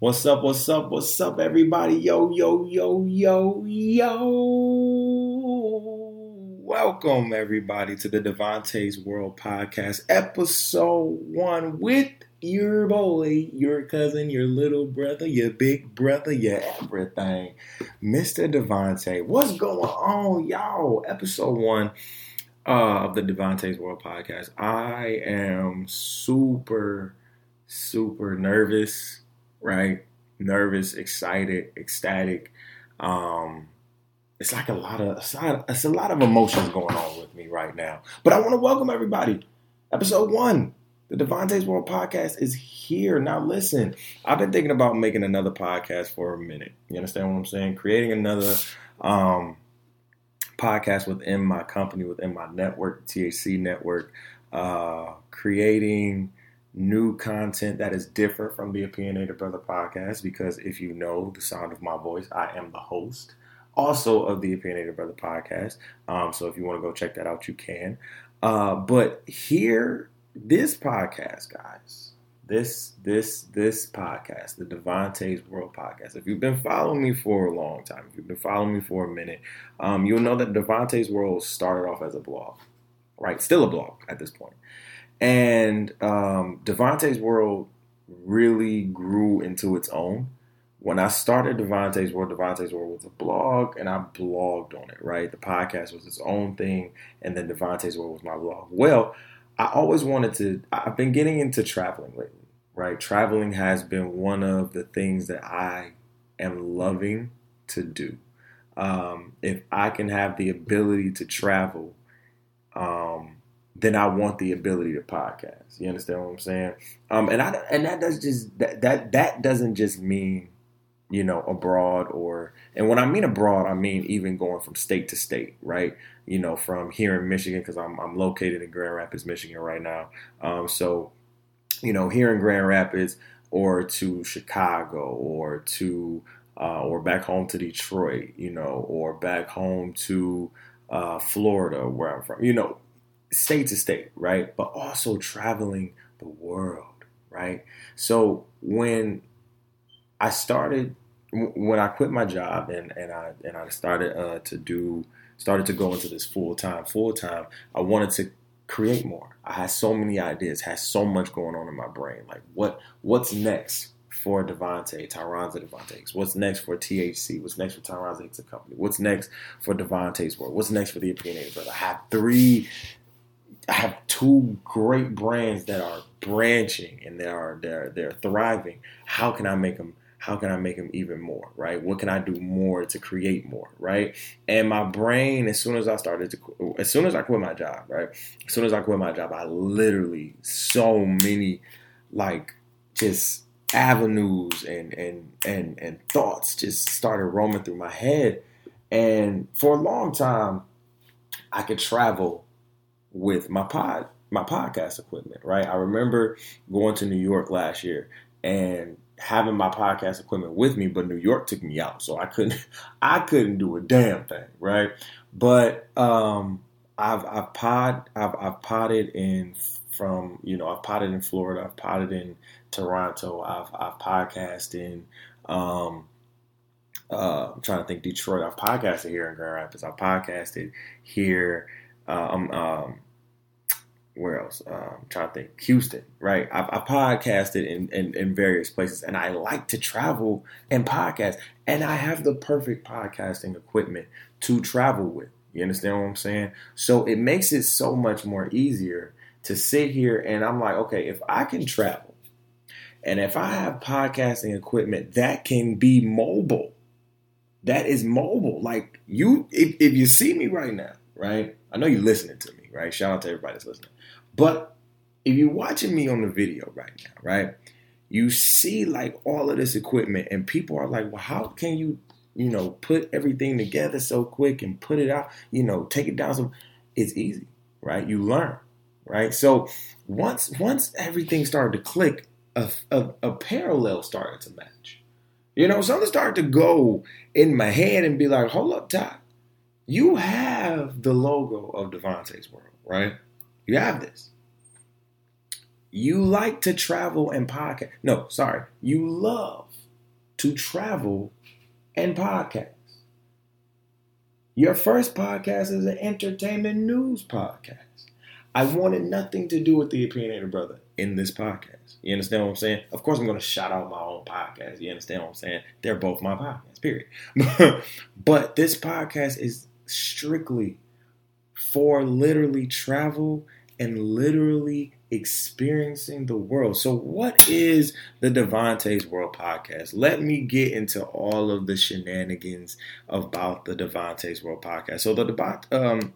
What's up? What's up? What's up, everybody? Yo, yo, yo, yo, yo. Welcome, everybody, to the Devontae's World Podcast, episode one with your boy, your cousin, your little brother, your big brother, your everything, Mr. Devontae. What's going on, y'all? Episode one uh, of the Devontae's World Podcast. I am super, super nervous right? Nervous, excited, ecstatic. Um, it's like a lot of it's, lot, it's a lot of emotions going on with me right now. But I want to welcome everybody. Episode one, the Devontae's World Podcast is here. Now listen, I've been thinking about making another podcast for a minute. You understand what I'm saying? Creating another um, podcast within my company, within my network, THC network, uh, creating new content that is different from the Opinionated Brother podcast because if you know the sound of my voice, I am the host also of the Opinionated Brother podcast. Um, so if you want to go check that out, you can. Uh, but here, this podcast, guys, this this this podcast, the Devontae's World podcast. If you've been following me for a long time, if you've been following me for a minute, um, you'll know that Devontae's World started off as a blog, right? Still a blog at this point. And um, Devontae's World really grew into its own. When I started Devontae's World, Devontae's World was a blog, and I blogged on it, right? The podcast was its own thing, and then Devontae's World was my blog. Well, I always wanted to, I've been getting into traveling lately, right? Traveling has been one of the things that I am loving to do. Um, if I can have the ability to travel, um, then I want the ability to podcast. You understand what I'm saying? Um, and I and that does just that that that doesn't just mean you know abroad or and when I mean abroad, I mean even going from state to state, right? You know, from here in Michigan because I'm I'm located in Grand Rapids, Michigan right now. Um, so you know, here in Grand Rapids or to Chicago or to uh, or back home to Detroit, you know, or back home to uh, Florida, where I'm from, you know, state to state, right? But also traveling the world, right? So when I started, when I quit my job and, and I and I started uh, to do started to go into this full time, full time, I wanted to create more. I had so many ideas, had so much going on in my brain. Like what what's next for Devontae, Tyronza Devontae? What's next for THC? What's next for Tyronza Hicks Company? What's next for Devontae's World? What's next for the Opinionated Brother? I have three I have two great brands that are branching and they are they're they're thriving. How can I make them? How can I make them even more? Right? What can I do more to create more? Right? And my brain, as soon as I started to, as soon as I quit my job, right? As soon as I quit my job, I literally so many like just avenues and and and and thoughts just started roaming through my head. And for a long time, I could travel with my pod my podcast equipment, right? I remember going to New York last year and having my podcast equipment with me, but New York took me out, so I couldn't I couldn't do a damn thing, right? But um, I've I've pod I've I've potted in from you know I've potted in Florida, I've potted in Toronto, I've I've podcast in um, uh, I'm trying to think Detroit. I've podcasted here in Grand Rapids. I've podcasted here um, um, where else? Um, I'm trying to think. Houston, right? I've, I've podcasted in, in, in, various places, and I like to travel and podcast. And I have the perfect podcasting equipment to travel with. You understand what I'm saying? So it makes it so much more easier to sit here and I'm like, okay, if I can travel, and if I have podcasting equipment that can be mobile, that is mobile. Like you, if, if you see me right now, right? I know you're listening to me, right? Shout out to everybody that's listening. But if you're watching me on the video right now, right? You see like all of this equipment, and people are like, well, how can you, you know, put everything together so quick and put it out, you know, take it down so it's easy, right? You learn, right? So once once everything started to click, a, a, a parallel started to match. You know, something started to go in my head and be like, hold up, Ty you have the logo of Devontae's World, right? You have this. You like to travel and podcast. No, sorry. You love to travel and podcast. Your first podcast is an entertainment news podcast. I wanted nothing to do with the opinionated brother in this podcast. You understand what I'm saying? Of course, I'm going to shout out my own podcast. You understand what I'm saying? They're both my podcasts, period. but this podcast is strictly for literally travel and literally experiencing the world. So, what is the Devontae's World podcast? Let me get into all of the shenanigans about the Devontae's World podcast. So, the um,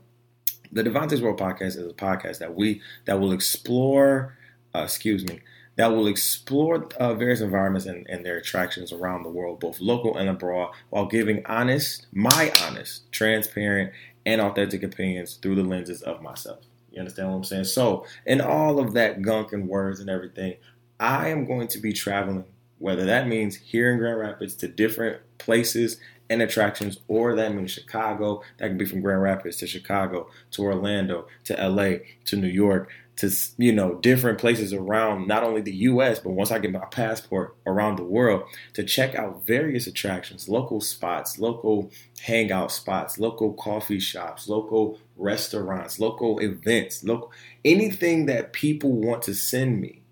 the Devontae's World podcast is a podcast that we that will explore. Uh, excuse me. That will explore uh, various environments and, and their attractions around the world, both local and abroad, while giving honest, my honest, transparent, and authentic opinions through the lenses of myself. You understand what I'm saying? So, in all of that gunk and words and everything, I am going to be traveling, whether that means here in Grand Rapids to different places and attractions, or that means Chicago. That can be from Grand Rapids to Chicago to Orlando to LA to New York to you know different places around not only the US but once I get my passport around the world to check out various attractions, local spots, local hangout spots, local coffee shops, local restaurants, local events, local anything that people want to send me,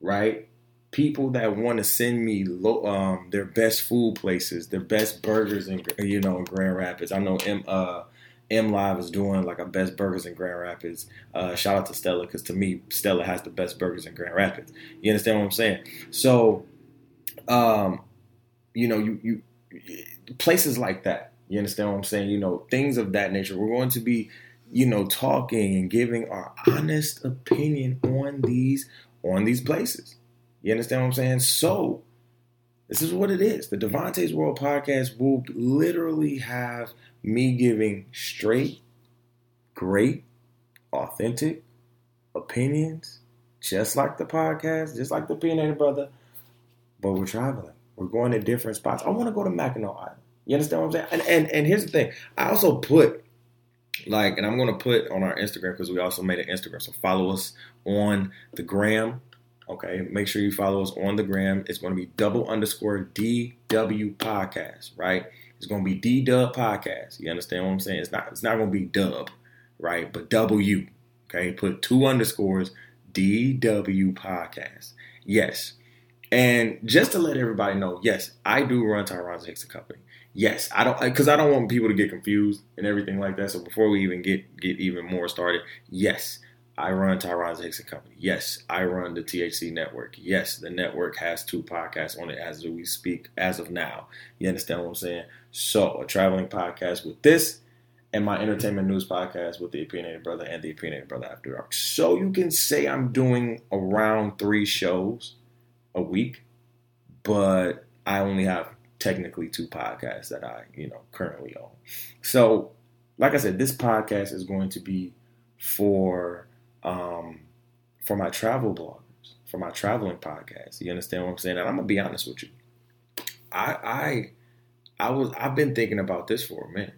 right? People that want to send me lo- um, their best food places, their best burgers in you know Grand Rapids. I know M uh, MLive is doing like a best burgers in Grand Rapids. Uh, shout out to Stella because to me Stella has the best burgers in Grand Rapids. You understand what I'm saying? So, um, you know, you you places like that you understand what I'm saying? You know, things of that nature. We're going to be, you know, talking and giving our honest opinion on these on these places. You understand what I'm saying? So, this is what it is. The Devontae's World podcast will literally have me giving straight, great, authentic opinions, just like the podcast, just like the Peanut Brother. But we're traveling. We're going to different spots. I want to go to Mackinac Island. You understand what I'm saying? And and, and here's the thing. I also put like, and I'm gonna put on our Instagram because we also made an Instagram. So follow us on the gram. Okay, make sure you follow us on the gram. It's going to be double underscore DW podcast, right? It's going to be D Dub podcast. You understand what I'm saying? It's not. It's not going to be Dub, right? But W. Okay, put two underscores DW podcast. Yes, and just to let everybody know, yes, I do run Tyron's Hickson Company yes, I don't because I don't want people to get confused and everything like that. So before we even get get even more started, yes, I run Tyron's Hickson Company. Yes, I run the THC Network. Yes, the network has two podcasts on it as we speak as of now. You understand what I'm saying? So a traveling podcast with this and my entertainment news podcast with the Opinionated Brother and the Opinionated Brother After Dark. So you can say I'm doing around three shows a week, but I only have technically two podcasts that I, you know, currently own. So, like I said, this podcast is going to be for um, for my travel bloggers, for my traveling podcast. You understand what I'm saying? And I'm gonna be honest with you. I I I was I've been thinking about this for a minute.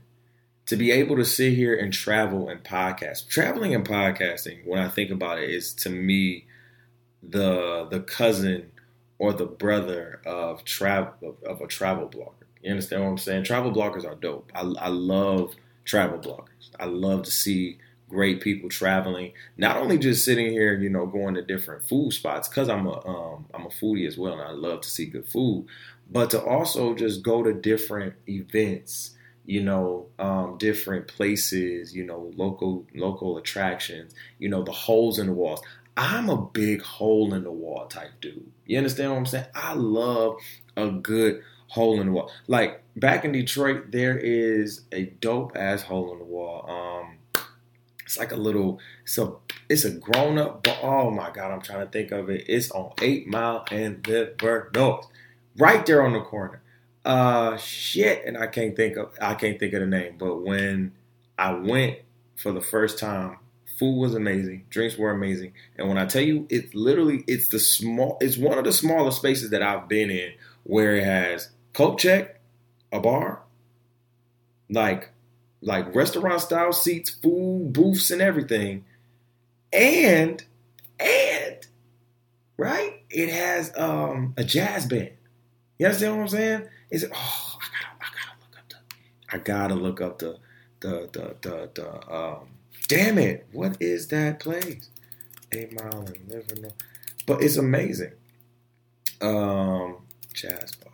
To be able to sit here and travel and podcast, traveling and podcasting, when I think about it, is to me the the cousin or the brother of travel of, a travel blogger. You understand what I'm saying? Travel bloggers are dope. I, I love travel bloggers. I love to see great people traveling. Not only just sitting here, you know, going to different food spots because I'm a um, I'm a foodie as well, and I love to see good food, but to also just go to different events. You know, um, different places. You know, local local attractions. You know, the holes in the walls. I'm a big hole in the wall type dude. You understand what I'm saying? I love a good hole in the wall. Like back in Detroit, there is a dope ass hole in the wall. Um, it's like a little, a, it's a grown up. But oh my god, I'm trying to think of it. It's on Eight Mile and Livernois, right there on the corner. Uh, shit, and I can't think of, I can't think of the name. But when I went for the first time Food was amazing. Drinks were amazing. And when I tell you, it's literally it's the small. It's one of the smaller spaces that I've been in where it has coke check, a bar, like like restaurant style seats, food booths, and everything, and and right, it has um a jazz band. You understand what I'm saying? Is it? Oh, I gotta, I gotta look up the, I gotta look up the, the, the, the, the. Um, damn it! What is that place? Eight Mile and Livernois, but it's amazing. Um, jazz bar.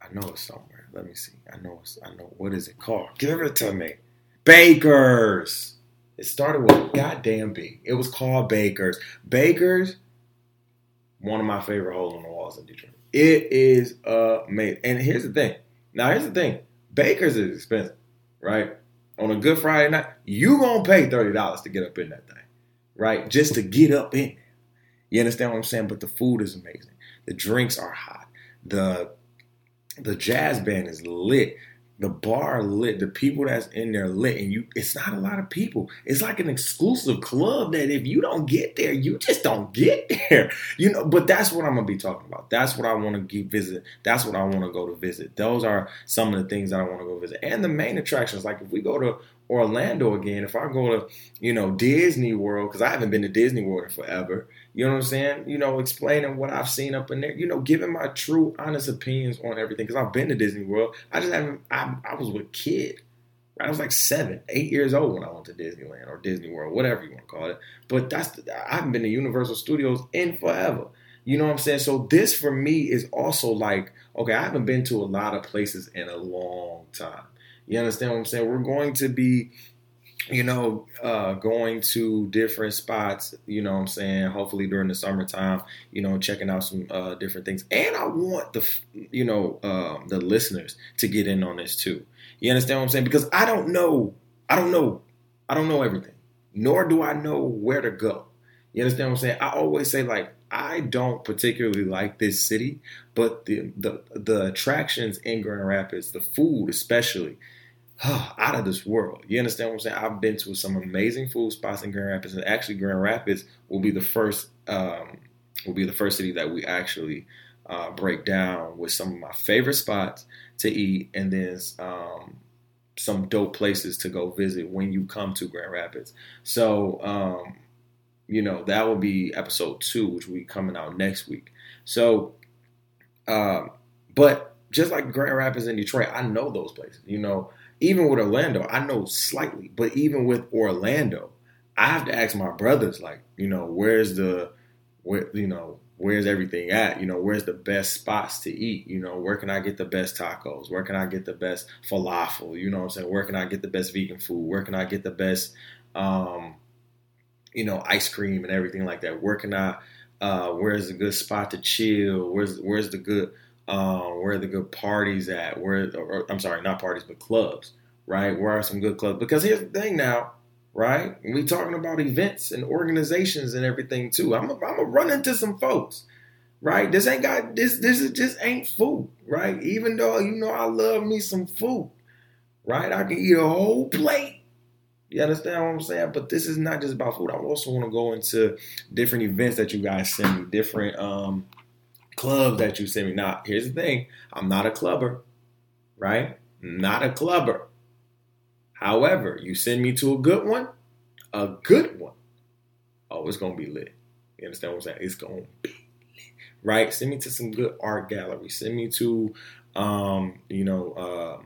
I know it's somewhere. Let me see. I know. I know what is it called? Give it to me. Bakers. It started with goddamn B. It was called Bakers. Bakers. One of my favorite holes on the walls in Detroit. It is amazing. And here's the thing. Now here's the thing. Bakers is expensive, right? On a good Friday night, you gonna pay thirty dollars to get up in that thing, right? Just to get up in. You understand what I'm saying? But the food is amazing. The drinks are hot. The the jazz band is lit the bar lit, the people that's in there lit, and you it's not a lot of people. It's like an exclusive club that if you don't get there, you just don't get there. You know, but that's what I'm gonna be talking about. That's what I want to keep visit. That's what I want to go to visit. Those are some of the things that I want to go visit. And the main attractions, like if we go to Orlando again, if I go to, you know, Disney World, because I haven't been to Disney World in forever, you know what I'm saying? You know, explaining what I've seen up in there, you know, giving my true, honest opinions on everything. Because I've been to Disney World. I just haven't, I, I was a kid. I was like seven, eight years old when I went to Disneyland or Disney World, whatever you want to call it. But that's, the, I haven't been to Universal Studios in forever. You know what I'm saying? So this for me is also like, okay, I haven't been to a lot of places in a long time. You understand what I'm saying? We're going to be, you know, uh, going to different spots, you know what I'm saying? Hopefully during the summertime, you know, checking out some uh, different things. And I want the, you know, um, the listeners to get in on this too. You understand what I'm saying? Because I don't know, I don't know, I don't know everything, nor do I know where to go. You understand what I'm saying? I always say like, I don't particularly like this city, but the the the attractions in Grand Rapids, the food especially, out of this world. You understand what I'm saying? I've been to some amazing food spots in Grand Rapids, and actually, Grand Rapids will be the first um, will be the first city that we actually uh, break down with some of my favorite spots to eat, and then um, some dope places to go visit when you come to Grand Rapids. So, um, you know, that will be episode two, which will be coming out next week. So, um, but just like Grand Rapids and Detroit, I know those places. You know, even with Orlando, I know slightly, but even with Orlando, I have to ask my brothers, like, you know, where's the, where, you know, where's everything at? You know, where's the best spots to eat? You know, where can I get the best tacos? Where can I get the best falafel? You know I'm saying? Where can I get the best vegan food? Where can I get the best, um, you know, ice cream and everything like that? Where can I, uh, where's a good spot to chill? Where's, where's the good, um, where are the good parties at? Where, or, I'm sorry, not parties, but clubs, right? Where are some good clubs? Because here's the thing now, right? We talking about events and organizations and everything too. I'm gonna run into some folks, right? This ain't got this. This is just ain't food, right? Even though you know I love me some food, right? I can eat a whole plate. You understand what I'm saying? But this is not just about food. I also want to go into different events that you guys send me, different um, clubs that you send me. Now, here's the thing I'm not a clubber, right? Not a clubber. However, you send me to a good one, a good one. Oh, it's going to be lit. You understand what I'm saying? It's going to be lit, right? Send me to some good art gallery. Send me to, um, you know, uh,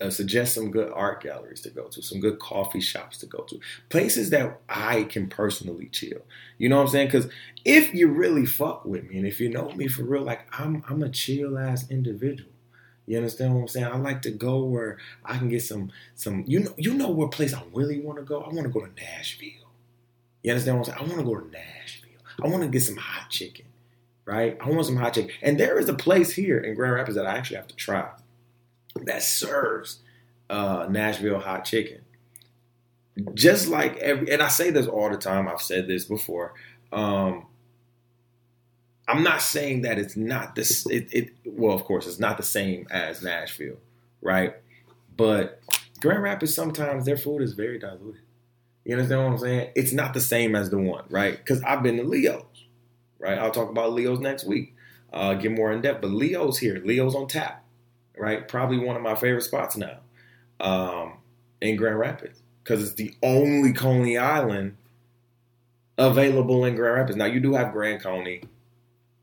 uh, suggest some good art galleries to go to, some good coffee shops to go to, places that I can personally chill. You know what I'm saying? Because if you really fuck with me and if you know me for real, like I'm, I'm a chill ass individual. You understand what I'm saying? I like to go where I can get some, some. You know, you know where place I really want to go. I want to go to Nashville. You understand what I'm saying? I want to go to Nashville. I want to get some hot chicken, right? I want some hot chicken. And there is a place here in Grand Rapids that I actually have to try that serves uh, Nashville hot chicken. Just like every, and I say this all the time. I've said this before. Um, I'm not saying that it's not this. It, it well, of course, it's not the same as Nashville, right? But Grand Rapids sometimes their food is very diluted. You understand what I'm saying? It's not the same as the one, right? Because I've been to Leo's, right? I'll talk about Leo's next week. Uh, get more in depth, but Leo's here. Leo's on tap right? Probably one of my favorite spots now um, in Grand Rapids because it's the only Coney Island available in Grand Rapids. Now you do have Grand Coney,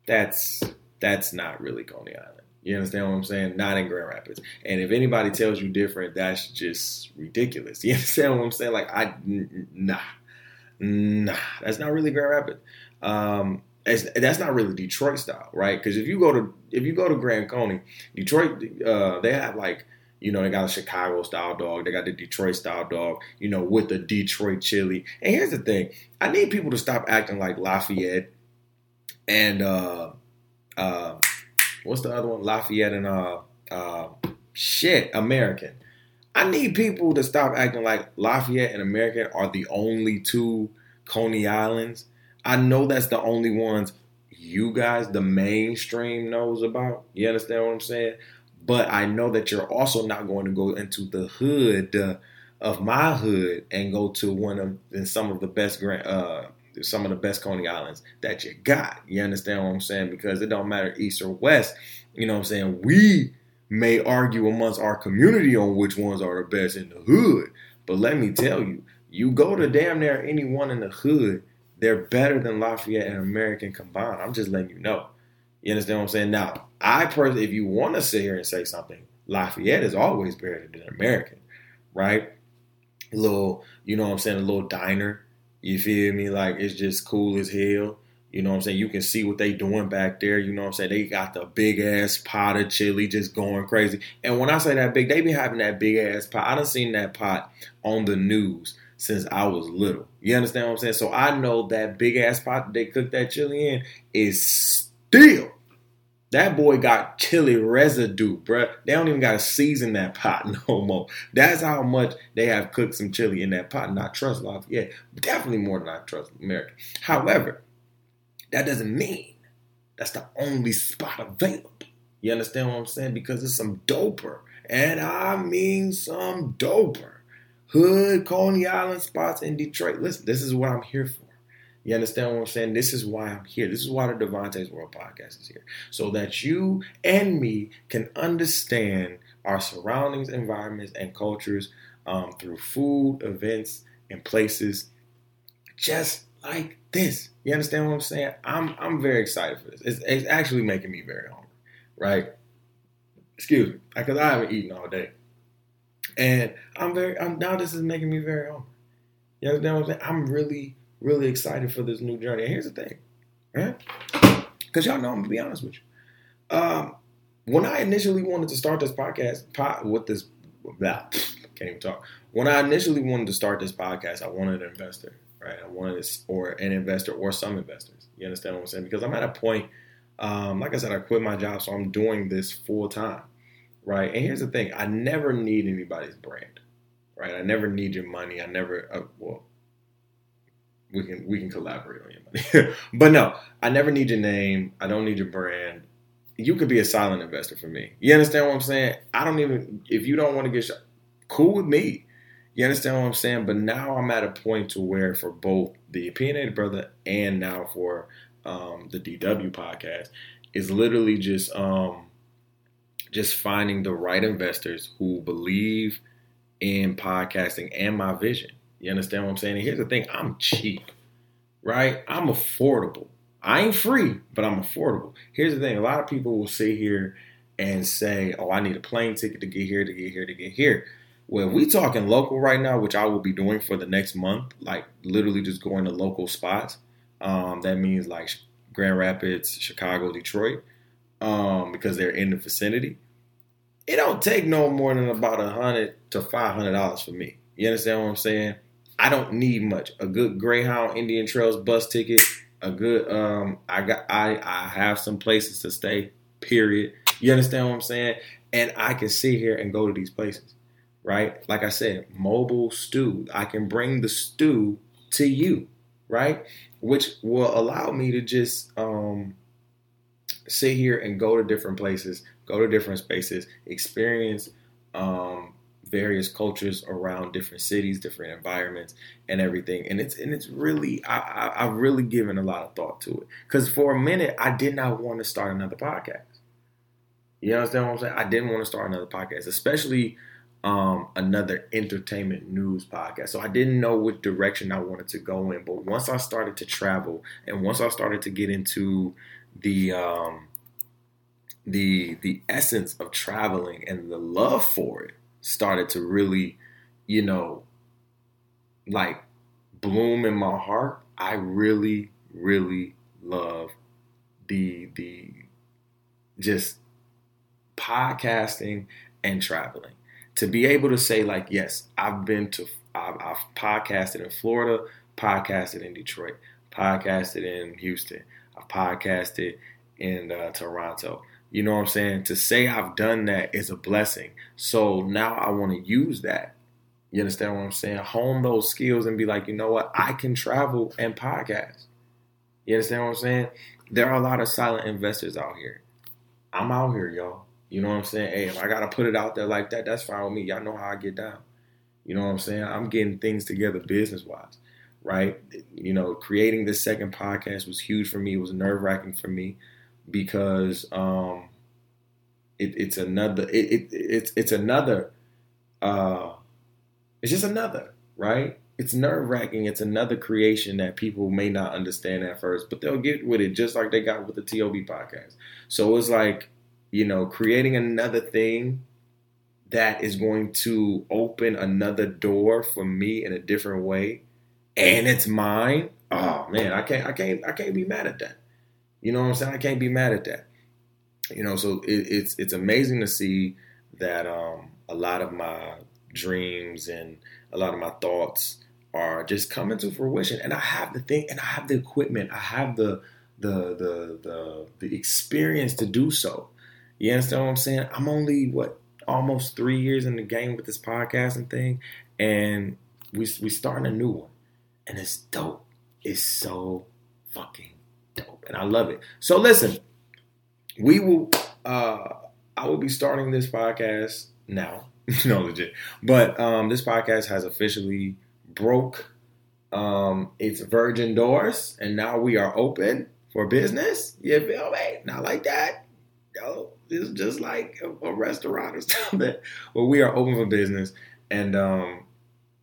that's that's not really Coney Island. You understand what I'm saying? Not in Grand Rapids. And if anybody tells you different, that's just ridiculous. You understand what I'm saying? Like I, nah, nah, that's not really Grand Rapids. Um, that's not really Detroit style, right? Because if you go to if you go to Grand Coney, Detroit, uh, they have like you know they got a Chicago style dog, they got the Detroit style dog, you know, with the Detroit chili. And here's the thing: I need people to stop acting like Lafayette and uh, uh, what's the other one? Lafayette and uh, uh, shit, American. I need people to stop acting like Lafayette and American are the only two Coney Islands I know that's the only ones you guys, the mainstream, knows about. You understand what I'm saying? But I know that you're also not going to go into the hood uh, of my hood and go to one of and some of the best uh, some of the best Coney Islands that you got. You understand what I'm saying? Because it don't matter east or west. You know what I'm saying? We may argue amongst our community on which ones are the best in the hood. But let me tell you, you go to damn near anyone in the hood they're better than Lafayette and American combined. I'm just letting you know. You understand what I'm saying? Now, I personally, if you want to sit here and say something, Lafayette is always better than American, right? A little, you know what I'm saying, a little diner. You feel me? Like it's just cool as hell. You know what I'm saying? You can see what they doing back there. You know what I'm saying? They got the big ass pot of chili just going crazy. And when I say that big, they be having that big ass pot. I done seen that pot on the news since I was little. You understand what I'm saying? So I know that big ass pot they cook that chili in is still that boy got chili residue, bruh. They don't even gotta season that pot no more. That's how much they have cooked some chili in that pot. Not trust Lafayette, definitely more than I trust America. However, that doesn't mean that's the only spot available. You understand what I'm saying? Because it's some doper, and I mean some doper hood Coney Island spots in Detroit. Listen, this is what I'm here for. You understand what I'm saying? This is why I'm here. This is why the Devontae's World Podcast is here. So that you and me can understand our surroundings, environments, and cultures um, through food, events, and places just like this. You understand what I'm saying? I'm I'm very excited for this. It's, it's actually making me very hungry, right? Excuse me, because I haven't eaten all day. And I'm very, I'm now this is making me very hungry. You understand what I'm saying? I'm really, really excited for this new journey. And here's the thing, right? Because y'all know I'm gonna be honest with you. Um, when I initially wanted to start this podcast, pot with this, blah, can't even talk. When I initially wanted to start this podcast, I wanted an investor, right? I wanted this, or an investor or some investors. You understand what I'm saying? Because I'm at a point, um, like I said, I quit my job, so I'm doing this full time right? And here's the thing: I never need anybody's brand, right? I never need your money. I never, uh, well, we can we can collaborate on your money, but no, I never need your name. I don't need your brand. You could be a silent investor for me. You understand what I'm saying? I don't even if you don't want to get shot, cool with me. You understand what I'm saying? But now I'm at a point to where for both the opinionated brother and now for um, the DW podcast is literally just um, just finding the right investors who believe in podcasting and my vision. You understand what I'm saying? And here's the thing I'm cheap, right? I'm affordable. I ain't free, but I'm affordable. Here's the thing a lot of people will sit here and say, oh, I need a plane ticket to get here, to get here, to get here. Well, we talking local right now, which I will be doing for the next month, like literally just going to local spots. Um, that means like Grand Rapids, Chicago, Detroit, um, because they're in the vicinity it don't take no more than about a hundred to five hundred dollars for me. You understand what I'm saying? I don't need much. A good Greyhound Indian Trails bus ticket, a good um I got I I have some places to stay, period. You understand what I'm saying? And I can sit here and go to these places. Right? Like I said, mobile stew. I can bring the stew to you, right? Which will allow me to just um sit here and go to different places, go to different spaces, experience um, various cultures around different cities, different environments, and everything. And it's and it's really I, I I've really given a lot of thought to it because for a minute I did not want to start another podcast. You understand what I'm saying? I didn't want to start another podcast, especially um, another entertainment news podcast. So I didn't know which direction I wanted to go in. But once I started to travel and once I started to get into the um, the the essence of traveling and the love for it started to really, you know, like bloom in my heart. I really, really love the the just podcasting and traveling. To be able to say like, yes, I've been to, I've, I've podcasted in Florida, podcasted in Detroit, podcasted in Houston, I've podcasted in uh, Toronto. You know what I'm saying? To say I've done that is a blessing. So now I want to use that. You understand what I'm saying? Hone those skills and be like, you know what? I can travel and podcast. You understand what I'm saying? There are a lot of silent investors out here. I'm out here, y'all. You know what I'm saying? Hey, if I gotta put it out there like that, that's fine with me. Y'all know how I get down. You know what I'm saying? I'm getting things together business wise, right? You know, creating this second podcast was huge for me. It was nerve wracking for me because um, it, it's another. It, it, it's it's another. Uh, it's just another, right? It's nerve wracking. It's another creation that people may not understand at first, but they'll get with it just like they got with the TOB podcast. So it's like you know, creating another thing that is going to open another door for me in a different way and it's mine oh man i can't i can't i can't be mad at that you know what i'm saying? I can't be mad at that. You know so it, it's it's amazing to see that um a lot of my dreams and a lot of my thoughts are just coming to fruition. And i have the thing and i have the equipment. I have the the the the, the experience to do so. You understand what I'm saying? I'm only what almost three years in the game with this podcasting thing, and we we starting a new one, and it's dope. It's so fucking dope, and I love it. So listen, we will. uh I will be starting this podcast now. no, legit. But um, this podcast has officially broke um, its virgin doors, and now we are open for business. You feel me? Not like that. Yo, it's just like a, a restaurant or something. But we are open for business, and um,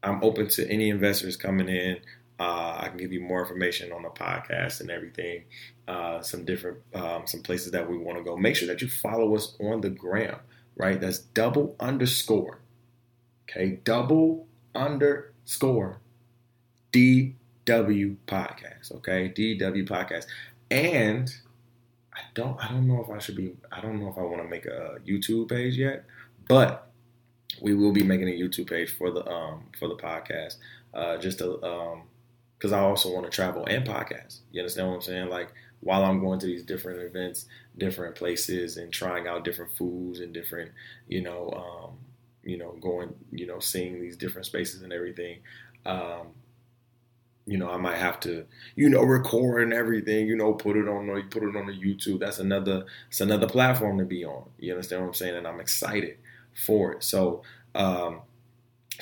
I'm open to any investors coming in. Uh, I can give you more information on the podcast and everything. Uh, some different, um, some places that we want to go. Make sure that you follow us on the gram. Right, that's double underscore. Okay, double underscore DW podcast. Okay, DW podcast, and I don't I don't know if I should be I don't know if I want to make a YouTube page yet, but we will be making a YouTube page for the um for the podcast. Uh just to um because I also want to travel and podcast. You understand what I'm saying? Like while I'm going to these different events, different places, and trying out different foods and different, you know, um, you know, going, you know, seeing these different spaces and everything. Um, you know, I might have to, you know, record and everything, you know, put it on put it on the YouTube. That's another it's another platform to be on. You understand what I'm saying? And I'm excited for it. So um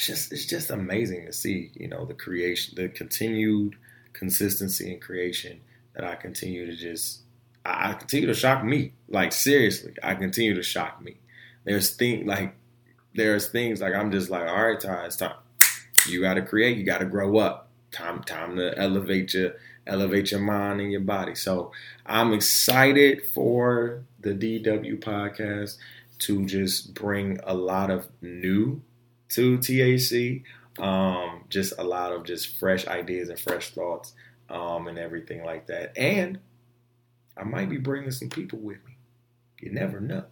it's just it's just amazing to see, you know, the creation, the continued consistency and creation that I continue to just I, continue to shock me. Like seriously, I continue to shock me. There's things like there's things like I'm just like, all right, Ty, it's time. You gotta create, you gotta grow up time time to elevate your elevate your mind and your body. So I'm excited for the DW podcast to just bring a lot of new to THC. Um, just a lot of just fresh ideas and fresh thoughts um, and everything like that. And I might be bringing some people with me. You never know.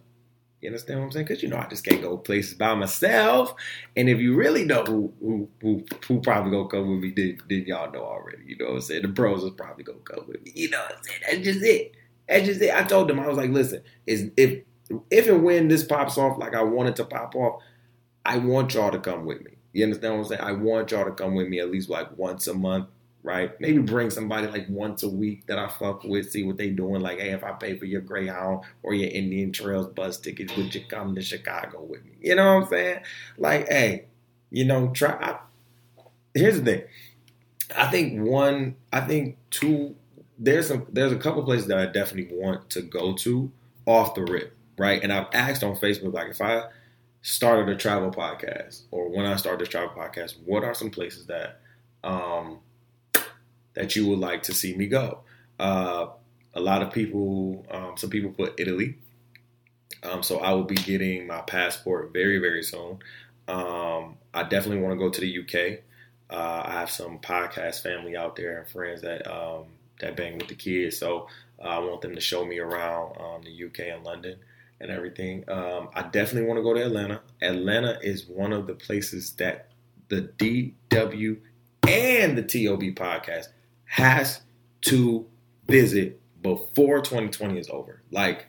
You understand what I'm saying? Because you know I just can't go places by myself. And if you really know who who who, who probably gonna come with me, then, then y'all know already. You know what I'm saying? The bros is probably gonna come with me. You know what I'm saying? That's just it. That's just it. I told them I was like, listen, is if if and when this pops off like I want it to pop off, I want y'all to come with me. You understand what I'm saying? I want y'all to come with me at least like once a month right? Maybe bring somebody like once a week that I fuck with, see what they doing. Like, hey, if I pay for your Greyhound or your Indian Trails bus tickets, would you come to Chicago with me? You know what I'm saying? Like, hey, you know, try. I, here's the thing. I think one, I think two. There's some. There's a couple places that I definitely want to go to off the rip, right? And I've asked on Facebook, like, if I started a travel podcast or when I started this travel podcast, what are some places that um, that you would like to see me go. Uh, a lot of people, um, some people put Italy. Um, so I will be getting my passport very, very soon. Um, I definitely want to go to the UK. Uh, I have some podcast family out there and friends that um, that bang with the kids, so uh, I want them to show me around um, the UK and London and everything. Um, I definitely want to go to Atlanta. Atlanta is one of the places that the DW and the TOB podcast has to visit before 2020 is over. Like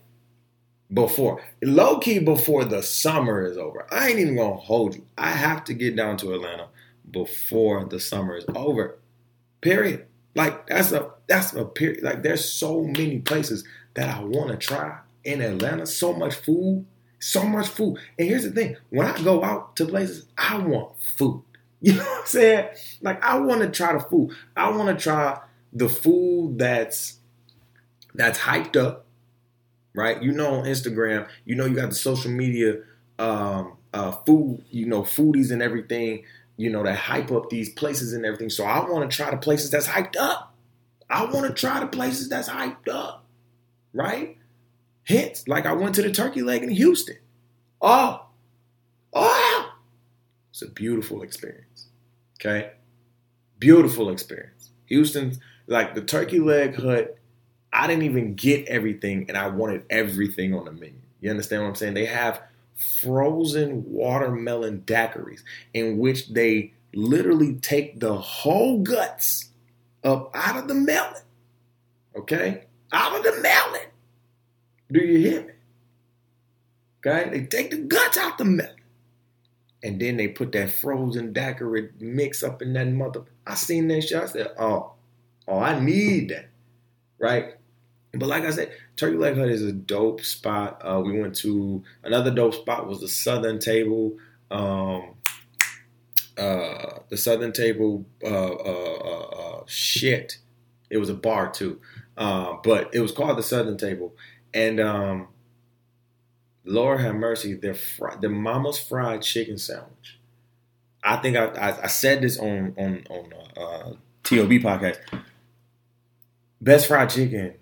before, low key before the summer is over. I ain't even gonna hold you. I have to get down to Atlanta before the summer is over. Period. Like that's a that's a period. Like there's so many places that I want to try in Atlanta. So much food, so much food. And here's the thing: when I go out to places, I want food. You know what I'm saying? Like I want to try the food. I want to try the food that's that's hyped up, right? You know, on Instagram, you know, you got the social media um, uh, food, you know, foodies and everything, you know, that hype up these places and everything. So I want to try the places that's hyped up. I want to try the places that's hyped up, right? Hence, like I went to the turkey leg in Houston. Oh, oh, it's a beautiful experience. Okay, beautiful experience. Houston, like the turkey leg hut. I didn't even get everything, and I wanted everything on the menu. You understand what I'm saying? They have frozen watermelon daiquiris in which they literally take the whole guts up out of the melon. Okay? Out of the melon. Do you hear me? Okay? They take the guts out the melon. And then they put that frozen daiquiri mix up in that mother. I seen that shit. I said, oh, oh, I need that. Right? But like I said, Turkey Leg Hut is a dope spot. Uh, we went to another dope spot was the Southern Table. Um, uh, the Southern Table, uh, uh, uh, uh shit. It was a bar too, but it was called the Southern Table. And um, Lord have mercy, their fr- their Mama's fried chicken sandwich. I think I, I, I said this on on on TOB podcast. Best fried chicken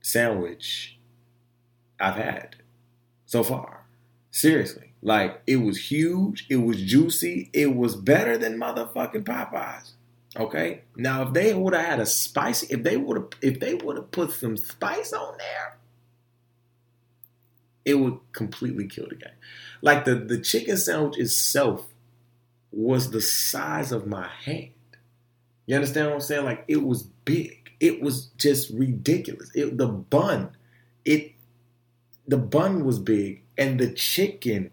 sandwich I've had so far. Seriously. Like it was huge, it was juicy, it was better than motherfucking Popeyes. Okay? Now if they would have had a spicy, if they would have if they would have put some spice on there, it would completely kill the game. Like the, the chicken sandwich itself was the size of my hand. You understand what I'm saying? Like it was big it was just ridiculous. It, the bun, it the bun was big and the chicken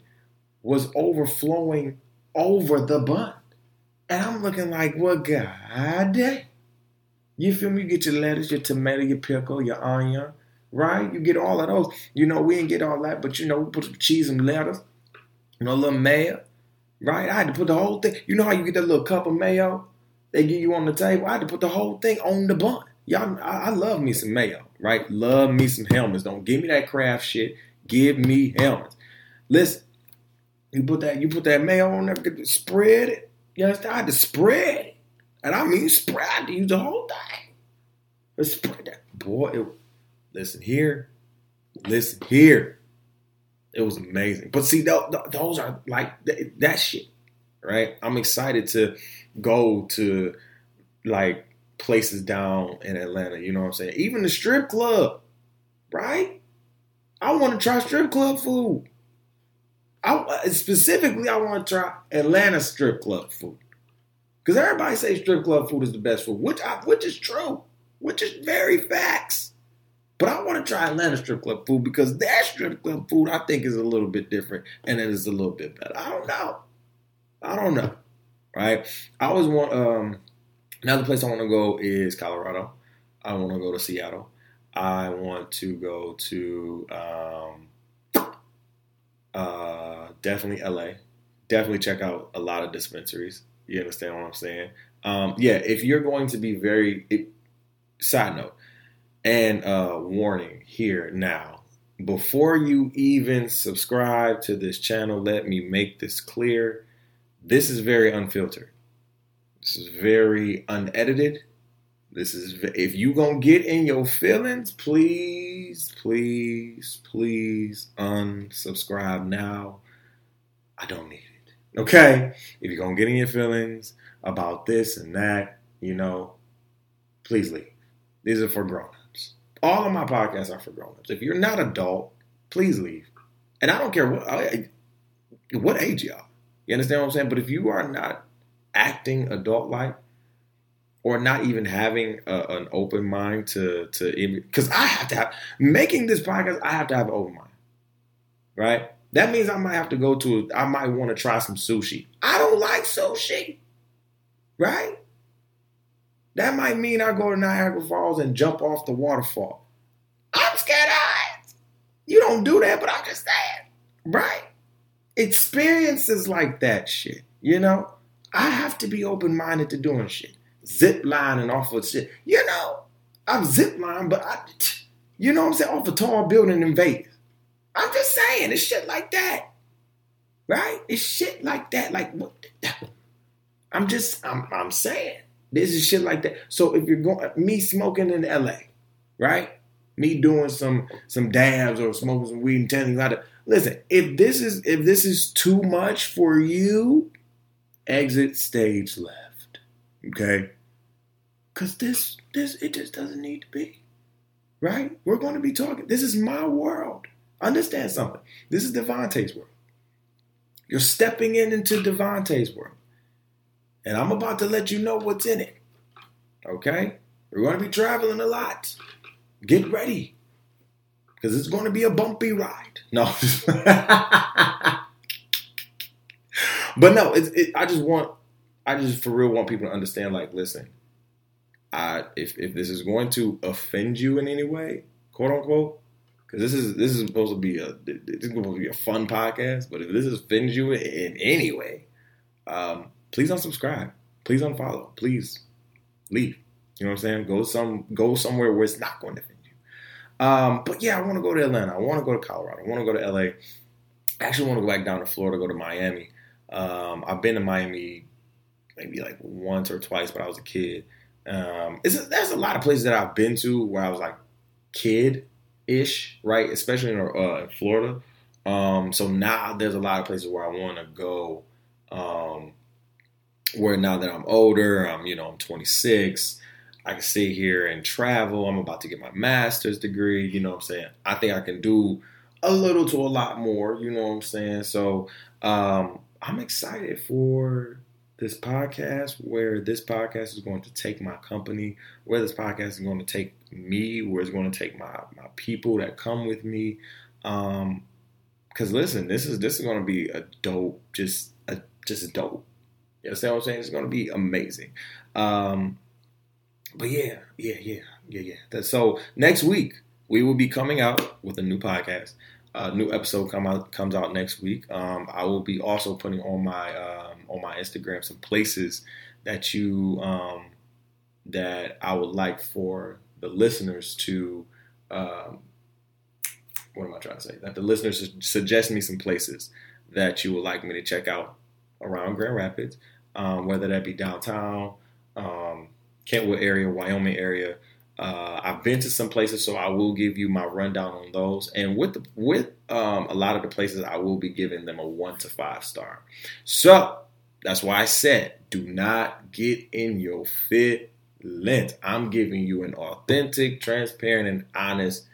was overflowing over the bun. And I'm looking like, what God. You feel me? You get your lettuce, your tomato, your pickle, your onion, right? You get all of those. You know, we didn't get all that, but you know, we put some cheese and lettuce, you know, a little mayo, right? I had to put the whole thing. You know how you get that little cup of mayo they give you on the table? I had to put the whole thing on the bun. Y'all, I, I love me some mayo, right? Love me some Hellmann's. Don't give me that Kraft shit. Give me Hellmann's. Listen, you put that you put that mayo on there, spread it. You understand? I had to spread it. And I mean spread, I had to use the whole thing. But spread that. Boy, it, listen here. Listen here. It was amazing. But see, those are like that shit, right? I'm excited to go to like places down in Atlanta. You know what I'm saying? Even the strip club, right? I want to try strip club food. I uh, specifically, I want to try Atlanta strip club food because everybody say strip club food is the best food, which I, which is true, which is very facts. But I want to try Atlanta strip club food because their strip club food I think is a little bit different and it is a little bit better. I don't know. I don't know. Right? I always want um Another place I want to go is Colorado. I want to go to Seattle. I want to go to um, uh, definitely LA. Definitely check out a lot of dispensaries. You understand what I'm saying? Um, yeah, if you're going to be very it, side note and uh, warning here now, before you even subscribe to this channel, let me make this clear. This is very unfiltered. This is very unedited. This is if you gonna get in your feelings, please, please, please unsubscribe now. I don't need it. Okay? If you're gonna get in your feelings about this and that, you know, please leave. These are for grown-ups. All of my podcasts are for grown-ups. If you're not adult, please leave. And I don't care what what age y'all. You understand what I'm saying? But if you are not acting adult like or not even having a, an open mind to to because I have to have making this podcast. I have to have an open mind, right? That means I might have to go to. I might want to try some sushi. I don't like sushi, right? That might mean I go to Niagara Falls and jump off the waterfall. I'm scared of heights. You don't do that, but I'm just saying, right? Experiences like that shit, you know. I have to be open minded to doing shit zip lining off of shit. You know, I'm zip lining, but I, you know what I'm saying, off a tall building in Vegas. I'm just saying, it's shit like that. Right? It's shit like that. Like, what? I'm just, I'm, I'm saying, this is shit like that. So if you're going, me smoking in LA, right? Me doing some some dabs or smoking some weed and telling you how to listen. If this is if this is too much for you, exit stage left. Okay? Cause this, this, it just doesn't need to be. Right? We're going to be talking. This is my world. Understand something. This is Devontae's world. You're stepping in into Devontae's world. And I'm about to let you know what's in it. Okay? We're going to be traveling a lot. Get ready. Because it's going to be a bumpy ride. No. but no, it's, it, I just want, I just for real want people to understand like, listen, I if if this is going to offend you in any way, quote unquote, because this is this is supposed to be a this is supposed to be a fun podcast, but if this offends you in any way, um, please unsubscribe, please unfollow, please leave. You know what I'm saying? Go some go somewhere where it's not going to offend you. Um, but yeah, I want to go to Atlanta. I want to go to Colorado. I want to go to LA. I actually want to go back down to Florida, go to Miami. Um, I've been to Miami maybe like once or twice, but I was a kid. Um, there's a lot of places that I've been to where I was like kid ish, right? Especially in, uh, in Florida. Um, so now there's a lot of places where I want to go. Um, where now that I'm older, I'm you know I'm 26. I can sit here and travel. I'm about to get my master's degree. You know what I'm saying? I think I can do a little to a lot more. You know what I'm saying? So um, I'm excited for this podcast, where this podcast is going to take my company, where this podcast is going to take me, where it's going to take my my people that come with me. Um, cause listen, this is this is going to be a dope, just a just dope. You understand what I'm saying? It's going to be amazing. Um, but yeah, yeah, yeah, yeah, yeah. So next week we will be coming out with a new podcast. A new episode come out comes out next week. Um, I will be also putting on my um, on my Instagram some places that you um, that I would like for the listeners to um, what am I trying to say? That the listeners suggest me some places that you would like me to check out around Grand Rapids, um, whether that be downtown, um, Kentwood area, Wyoming area. Uh, I've been to some places, so I will give you my rundown on those. And with the, with um, a lot of the places, I will be giving them a one to five star. So that's why I said, do not get in your fit feelings. I'm giving you an authentic, transparent, and honest,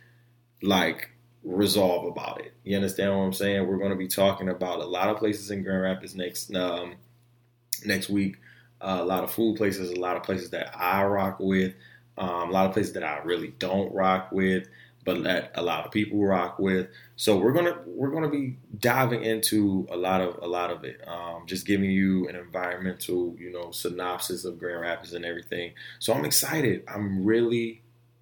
like resolve about it. You understand what I'm saying? We're going to be talking about a lot of places in Grand Rapids next um, next week. Uh, a lot of food places, a lot of places that I rock with um, a lot of places that I really don't rock with, but that a lot of people rock with. So we're gonna we're gonna be diving into a lot of a lot of it. Um, just giving you an environmental, you know, synopsis of Grand Rapids and everything. So I'm excited. I'm really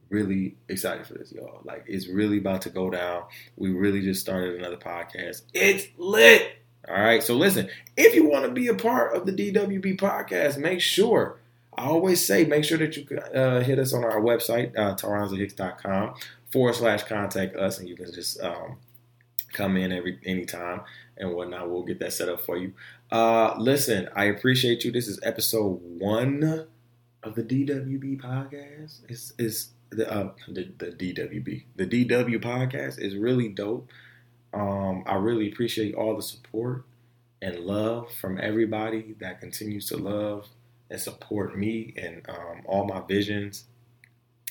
really excited for this, y'all. Like it's really about to go down. We really just started another podcast. It's lit. All right. So listen, if you want to be a part of the DWB podcast, make sure I always say make sure that you uh, hit us on our website, uh, taranzahicks.com forward slash contact us, and you can just um, come in every anytime and whatnot. We'll get that set up for you. Uh, listen, I appreciate you. This is episode one of the DWB podcast is is the uh, the, the DWB the DW podcast is really dope. Um, I really appreciate all the support and love from everybody that continues to love and support me and um, all my visions.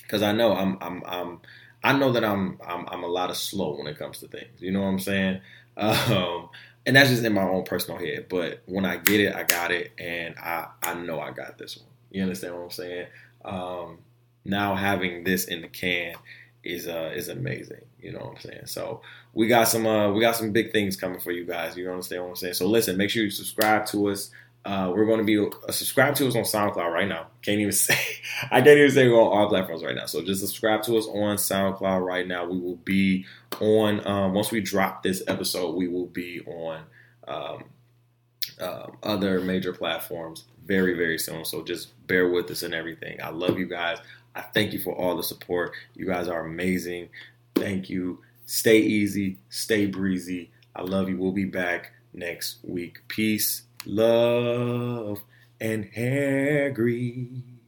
Because I know I'm, I'm, I'm, I know that I'm, I'm, I'm a lot of slow when it comes to things. You know what I'm saying? Um, and that's just in my own personal head. But when I get it, I got it, and I, I know I got this one. You understand what I'm saying? Um, now having this in the can is uh is amazing. You know what I'm saying? So we got some uh we got some big things coming for you guys. You understand what I'm saying? So listen, make sure you subscribe to us. Uh, we're going to be uh, subscribe to us on SoundCloud right now. Can't even say I can't even say we're on all platforms right now. So just subscribe to us on SoundCloud right now. We will be on um, once we drop this episode. We will be on um, uh, other major platforms very very soon. So just bear with us and everything. I love you guys. I thank you for all the support. You guys are amazing. Thank you. Stay easy, stay breezy. I love you. We'll be back next week. Peace, love, and hair grease.